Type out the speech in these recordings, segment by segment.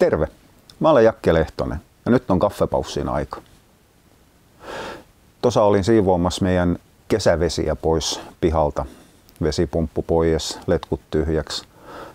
Terve, mä olen Jakke Lehtonen ja nyt on kaffepaussin aika. Tuossa olin siivoamassa meidän kesävesiä pois pihalta. Vesipumppu pois, letkut tyhjäksi.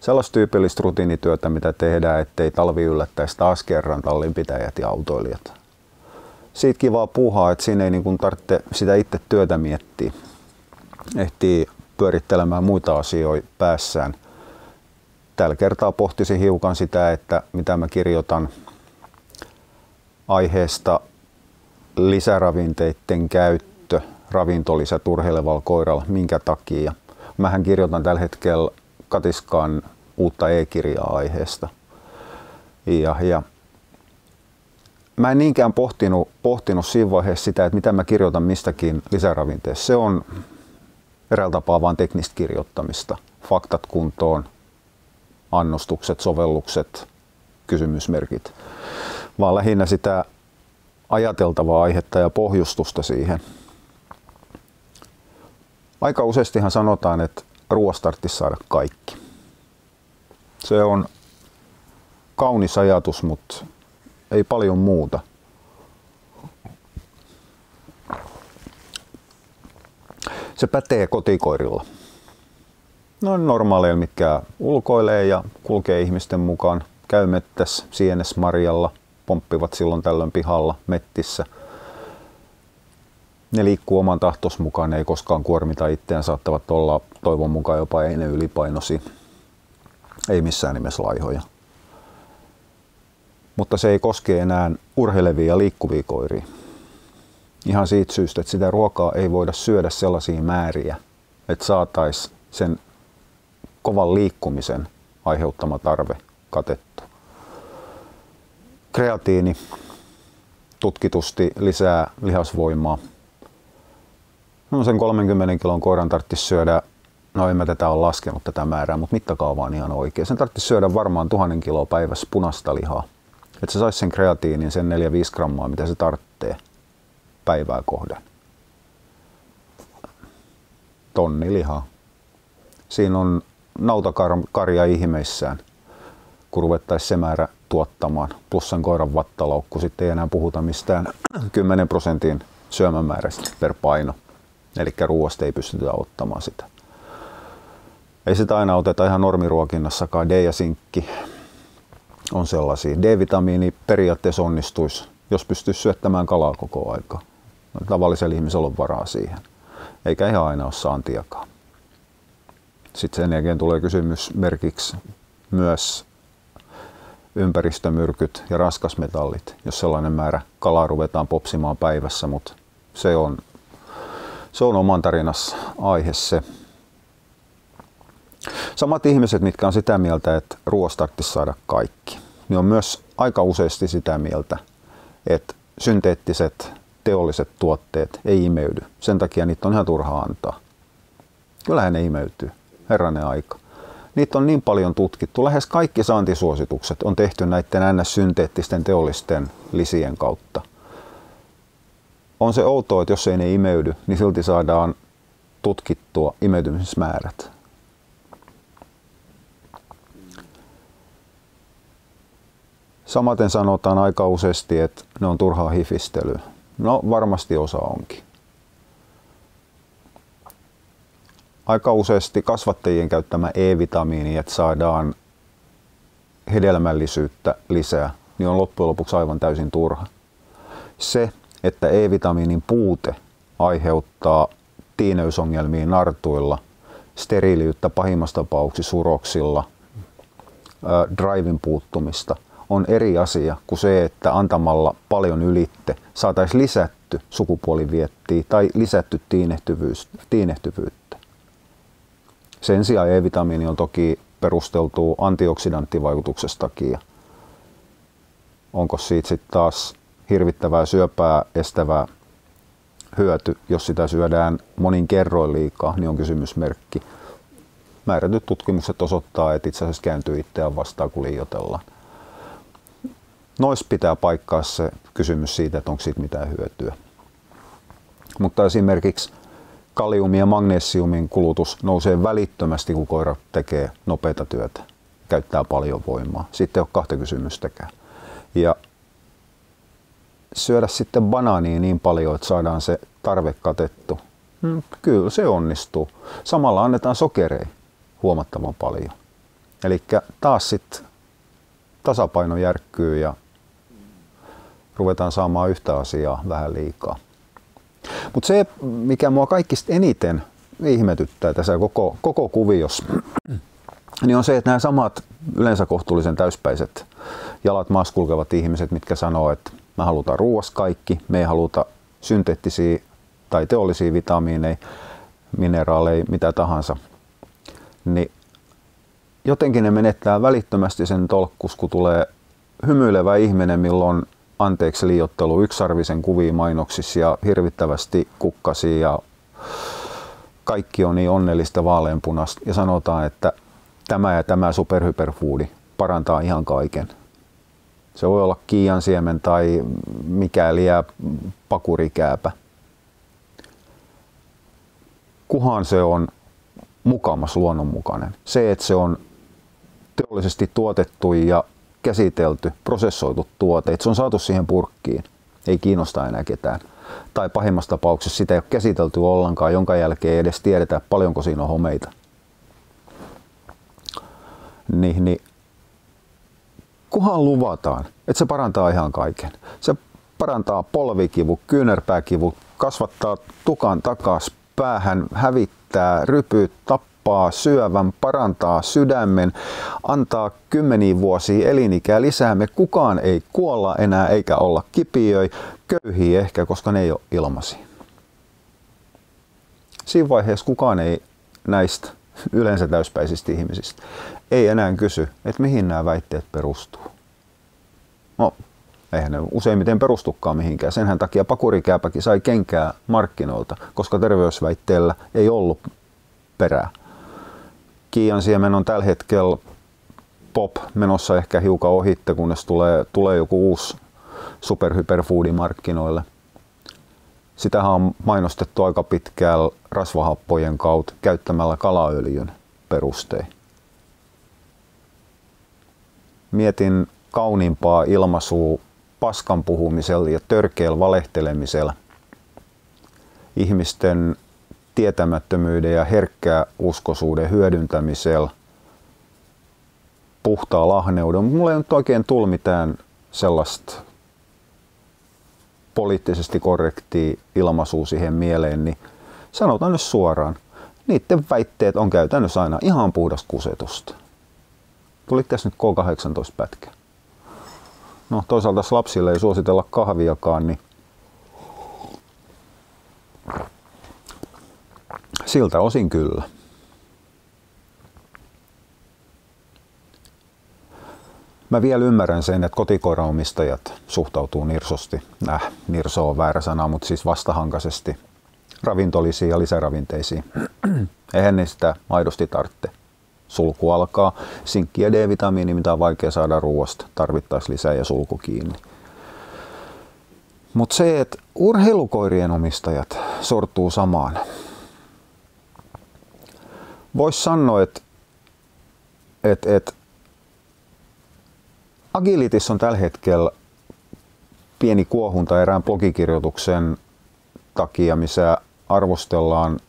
Sellaista tyypillistä rutiinityötä, mitä tehdään, ettei talvi yllättäisi taas kerran tallinpitäjät ja autoilijat. Siitä kivaa puuhaa, että siinä ei niin tarvitse sitä itse työtä miettiä. Ehtii pyörittelemään muita asioita päässään tällä kertaa pohtisin hiukan sitä, että mitä mä kirjoitan aiheesta lisäravinteiden käyttö ravintolisät urheilevalla koiralla, minkä takia. Mähän kirjoitan tällä hetkellä Katiskaan uutta e-kirjaa aiheesta. Ja, ja mä en niinkään pohtinut, pohtinut siinä vaiheessa sitä, että mitä mä kirjoitan mistäkin lisäravinteessa. Se on eräällä tapaa vain teknistä kirjoittamista. Faktat kuntoon, annostukset, sovellukset, kysymysmerkit, vaan lähinnä sitä ajateltavaa aihetta ja pohjustusta siihen. Aika useastihan sanotaan, että ruoasta saada kaikki. Se on kaunis ajatus, mutta ei paljon muuta. Se pätee kotikoirilla no normaaleilla, mitkä ulkoilee ja kulkee ihmisten mukaan, käy mettässä sienesmarjalla, pomppivat silloin tällöin pihalla, mettissä. Ne liikkuu oman tahtos mukaan, ne ei koskaan kuormita itseään, saattavat olla toivon mukaan jopa ei ne ylipainosi, ei missään nimessä laihoja. Mutta se ei koske enää urheilevia ja liikkuvia koiria. Ihan siitä syystä, että sitä ruokaa ei voida syödä sellaisia määriä, että saataisiin sen kovan liikkumisen aiheuttama tarve katettu. Kreatiini tutkitusti lisää lihasvoimaa. No sen 30 kilon koiran tarvitsisi syödä, no en mä tätä ole laskenut tätä määrää, mutta mittakaava on ihan oikein. Sen tarvitsisi syödä varmaan tuhannen kiloa päivässä punaista lihaa. Että se saisi sen kreatiinin, sen 4-5 grammaa, mitä se tarvitsee päivää kohden. Tonni lihaa. Siinä on nautakarja ihmeissään, kun ruvettaisiin se määrä tuottamaan, plus sen koiran vattalaukku. Sitten ei enää puhuta mistään 10 prosentin syömämäärästä per paino. Eli ruoasta ei pystytä ottamaan sitä. Ei sitä aina oteta ihan normiruokinnassakaan. D ja sinkki on sellaisia. D-vitamiini periaatteessa onnistuisi, jos pystyisi syöttämään kalaa koko aika. Tavallisella ihmisellä on varaa siihen. Eikä ihan aina ole saantiakaan. Sitten sen jälkeen tulee kysymys merkiksi myös ympäristömyrkyt ja raskasmetallit, jos sellainen määrä kalaa ruvetaan popsimaan päivässä, mutta se on, se on oman tarinassa aihe se. Samat ihmiset, mitkä on sitä mieltä, että ruoasta saada kaikki, niin on myös aika useasti sitä mieltä, että synteettiset teolliset tuotteet ei imeydy. Sen takia niitä on ihan turha antaa. Kyllähän ne imeytyy herranen aika. Niitä on niin paljon tutkittu. Lähes kaikki saantisuositukset on tehty näiden NS-synteettisten teollisten lisien kautta. On se outoa, että jos ei ne imeydy, niin silti saadaan tutkittua imeytymismäärät. Samaten sanotaan aika useasti, että ne on turhaa hifistelyä. No varmasti osa onkin. Aika useasti kasvattajien käyttämä E-vitamiini, että saadaan hedelmällisyyttä lisää, niin on loppujen lopuksi aivan täysin turha. Se, että E-vitamiinin puute aiheuttaa tiineysongelmia nartuilla, steriiliyttä pahimmassa tapauksessa suroksilla, drivin puuttumista, on eri asia kuin se, että antamalla paljon ylitte saataisiin lisätty sukupuoliviettiä tai lisätty tiinehtyvyyttä. Sen sijaan E-vitamiini on toki perusteltu antioksidanttivaikutuksestakin. Onko siitä sitten taas hirvittävää syöpää estävää hyöty, jos sitä syödään monin kerroin liikaa, niin on kysymysmerkki. Määrätyt tutkimukset osoittaa, että itse asiassa kääntyy itseään vastaan, kun liioitellaan. Nois pitää paikkaa se kysymys siitä, että onko siitä mitään hyötyä. Mutta esimerkiksi kaliumin ja magnesiumin kulutus nousee välittömästi, kun koira tekee nopeita työtä. käyttää paljon voimaa. Sitten ei ole kahta kysymystäkään. Ja syödä sitten banaania niin paljon, että saadaan se tarve katettu. Hmm, kyllä se onnistuu. Samalla annetaan sokereja huomattavan paljon. Eli taas sitten tasapaino järkkyy ja ruvetaan saamaan yhtä asiaa vähän liikaa. Mutta se, mikä mua kaikista eniten ihmetyttää tässä koko, koko kuviossa, niin on se, että nämä samat yleensä kohtuullisen täyspäiset jalat maassa kulkevat ihmiset, mitkä sanoo, että me halutaan ruuas kaikki, me ei haluta synteettisiä tai teollisia vitamiineja, mineraaleja, mitä tahansa, niin jotenkin ne menettää välittömästi sen tolkkus, kun tulee hymyilevä ihminen, milloin anteeksi liiottelu yksarvisen kuviin mainoksissa ja hirvittävästi kukkasi ja kaikki on niin onnellista vaaleanpunasta ja sanotaan, että tämä ja tämä superhyperfoodi parantaa ihan kaiken. Se voi olla kiian siemen tai mikä liian pakurikääpä. Kuhan se on mukamas luonnonmukainen. Se, että se on teollisesti tuotettu ja käsitelty, prosessoitu tuote, että se on saatu siihen purkkiin, ei kiinnosta enää ketään. Tai pahimmassa tapauksessa sitä ei ole käsitelty ollenkaan, jonka jälkeen ei edes tiedetä, paljonko siinä on homeita. Niin, niin kuhan luvataan, että se parantaa ihan kaiken. Se parantaa polvikivu, kyynärpääkivu, kasvattaa tukan takas päähän, hävittää rypyt, tappaa syövän, parantaa sydämen, antaa kymmeniä vuosia elinikää lisää. Me kukaan ei kuolla enää eikä olla kipiöi, köyhiä ehkä, koska ne ei ole ilmasi. Siinä vaiheessa kukaan ei näistä yleensä täyspäisistä ihmisistä ei enää kysy, että mihin nämä väitteet perustuu. No, eihän ne useimmiten perustukaan mihinkään. Senhän takia pakurikääpäkin sai kenkää markkinoilta, koska terveysväitteellä ei ollut perää. Kiian siemen on tällä hetkellä pop menossa ehkä hiukan ohitte, kunnes tulee, tulee joku uusi superhyperfoodi markkinoille. Sitähän on mainostettu aika pitkään rasvahappojen kautta käyttämällä kalaöljyn perustein. Mietin kauniimpaa ilmaisua paskan puhumisella ja törkeällä valehtelemisella. Ihmisten tietämättömyyden ja herkkää uskosuuden hyödyntämisellä, puhtaa lahneuden. Mulla ei nyt oikein tullut mitään sellaista poliittisesti korrektia ilmaisua siihen mieleen, niin sanotaan nyt suoraan, niiden väitteet on käytännössä aina ihan puhdasta kusetusta. Tuli tässä nyt K18 pätkä. No toisaalta lapsille ei suositella kahviakaan, niin siltä osin kyllä. Mä vielä ymmärrän sen, että kotikoiraomistajat suhtautuu nirsosti, äh, nirso on väärä sana, mutta siis vastahankaisesti ravintolisiin ja lisäravinteisiin. Eihän ne sitä aidosti tarvitse. Sulku alkaa, sinkki ja D-vitamiini, mitä on vaikea saada ruoasta, tarvittaisiin lisää ja sulku kiinni. Mutta se, että urheilukoirien omistajat sortuu samaan. Voisi sanoa, että et, et, Agilitis on tällä hetkellä pieni kuohunta erään blogikirjoituksen takia, missä arvostellaan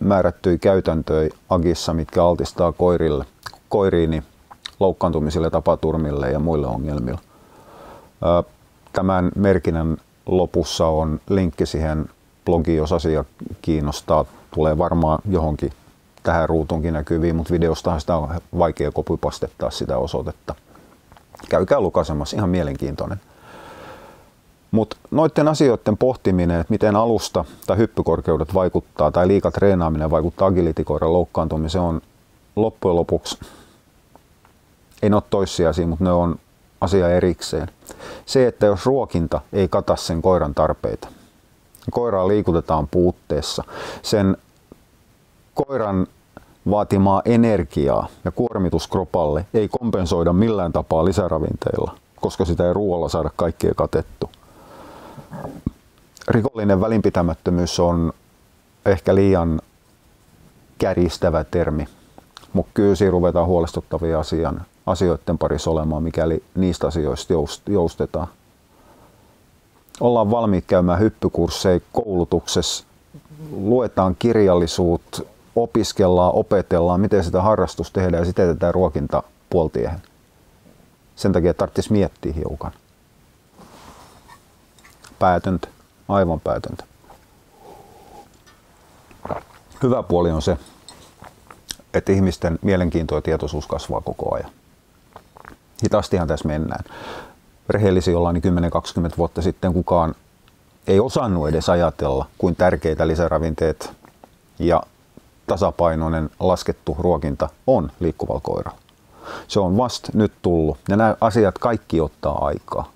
määrättyjä käytäntöjä Agissa, mitkä altistaa koirille, koiriini loukkaantumisille, tapaturmille ja muille ongelmille. Tämän merkinnän lopussa on linkki siihen blogiin, jos asia kiinnostaa. Tulee varmaan johonkin tähän ruutuunkin näkyviin, mutta videostahan sitä on vaikea kopipastettaa sitä osoitetta käykää lukaisemassa, ihan mielenkiintoinen. Mutta noiden asioiden pohtiminen, että miten alusta tai hyppykorkeudet vaikuttaa tai liika treenaaminen vaikuttaa agilitikoiran loukkaantumiseen on loppujen lopuksi, ei ole toissijaisia, mutta ne on asia erikseen. Se, että jos ruokinta ei kata sen koiran tarpeita, koiraa liikutetaan puutteessa, sen koiran vaatimaa energiaa ja kuormitus kropalle ei kompensoida millään tapaa lisäravinteilla, koska sitä ei ruoalla saada kaikkea katettu. Rikollinen välinpitämättömyys on ehkä liian kärjistävä termi, mutta kyllä siinä ruvetaan huolestuttavia asian asioiden parissa olemaan, mikäli niistä asioista joustetaan. Ollaan valmiit käymään hyppykursseja koulutuksessa, luetaan kirjallisuutta, opiskellaan, opetellaan, miten sitä harrastus tehdään ja sitten jätetään ruokinta puoltiehen. Sen takia tarvitsisi miettiä hiukan. Päätöntä, aivan päätöntä. Hyvä puoli on se, että ihmisten mielenkiinto ja tietoisuus kasvaa koko ajan. Hitaastihan tässä mennään. Rehellisiä ollaan niin 10-20 vuotta sitten kukaan ei osannut edes ajatella, kuin tärkeitä lisäravinteet ja tasapainoinen laskettu ruokinta on liikkuvalla koiralla. Se on vasta nyt tullut ja nämä asiat kaikki ottaa aikaa.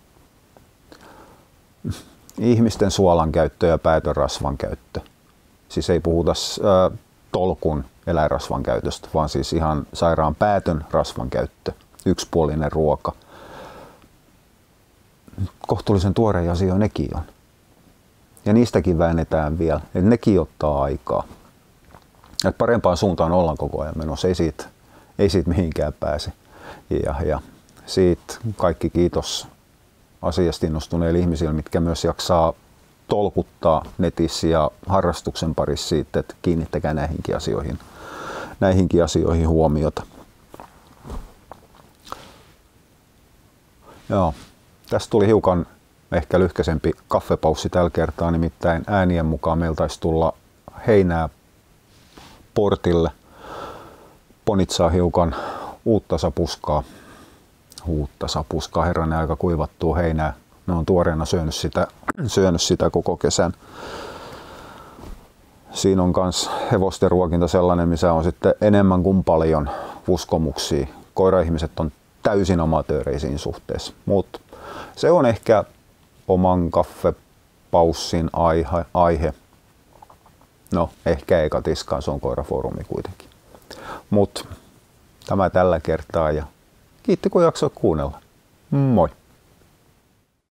Ihmisten suolan käyttö ja päätön rasvan käyttö. Siis ei puhuta äh, tolkun eläinrasvan käytöstä, vaan siis ihan sairaan päätön rasvan käyttö, yksipuolinen ruoka. Kohtuullisen tuoreja asioita nekin on. Ja niistäkin väännetään vielä, että nekin ottaa aikaa. Et parempaan suuntaan ollaan koko ajan menossa, ei siitä, ei siitä mihinkään pääse. Ja, ja siitä kaikki kiitos asiasta innostuneille ihmisille, mitkä myös jaksaa tolkuttaa netissä ja harrastuksen parissa siitä, että kiinnittäkää näihinkin asioihin, näihinkin asioihin huomiota. Joo, tästä tuli hiukan ehkä lyhkäisempi kaffepaussi tällä kertaa, nimittäin äänien mukaan meiltä taisi tulla heinää portille. Ponitsaa hiukan uutta sapuskaa. Uutta sapuskaa, herranen aika kuivattua heinää. Ne on tuoreena syönyt sitä, syönyt sitä koko kesän. Siinä on myös hevosten ruokinta sellainen, missä on sitten enemmän kuin paljon uskomuksia. Koiraihmiset on täysin amatööreisiin suhteessa, mutta se on ehkä oman kaffepaussin aihe, aihe. No, ehkä eikä tiskaan, se on koirafoorumi kuitenkin. Mutta tämä tällä kertaa ja kiitti kun jaksoit kuunnella. Moi!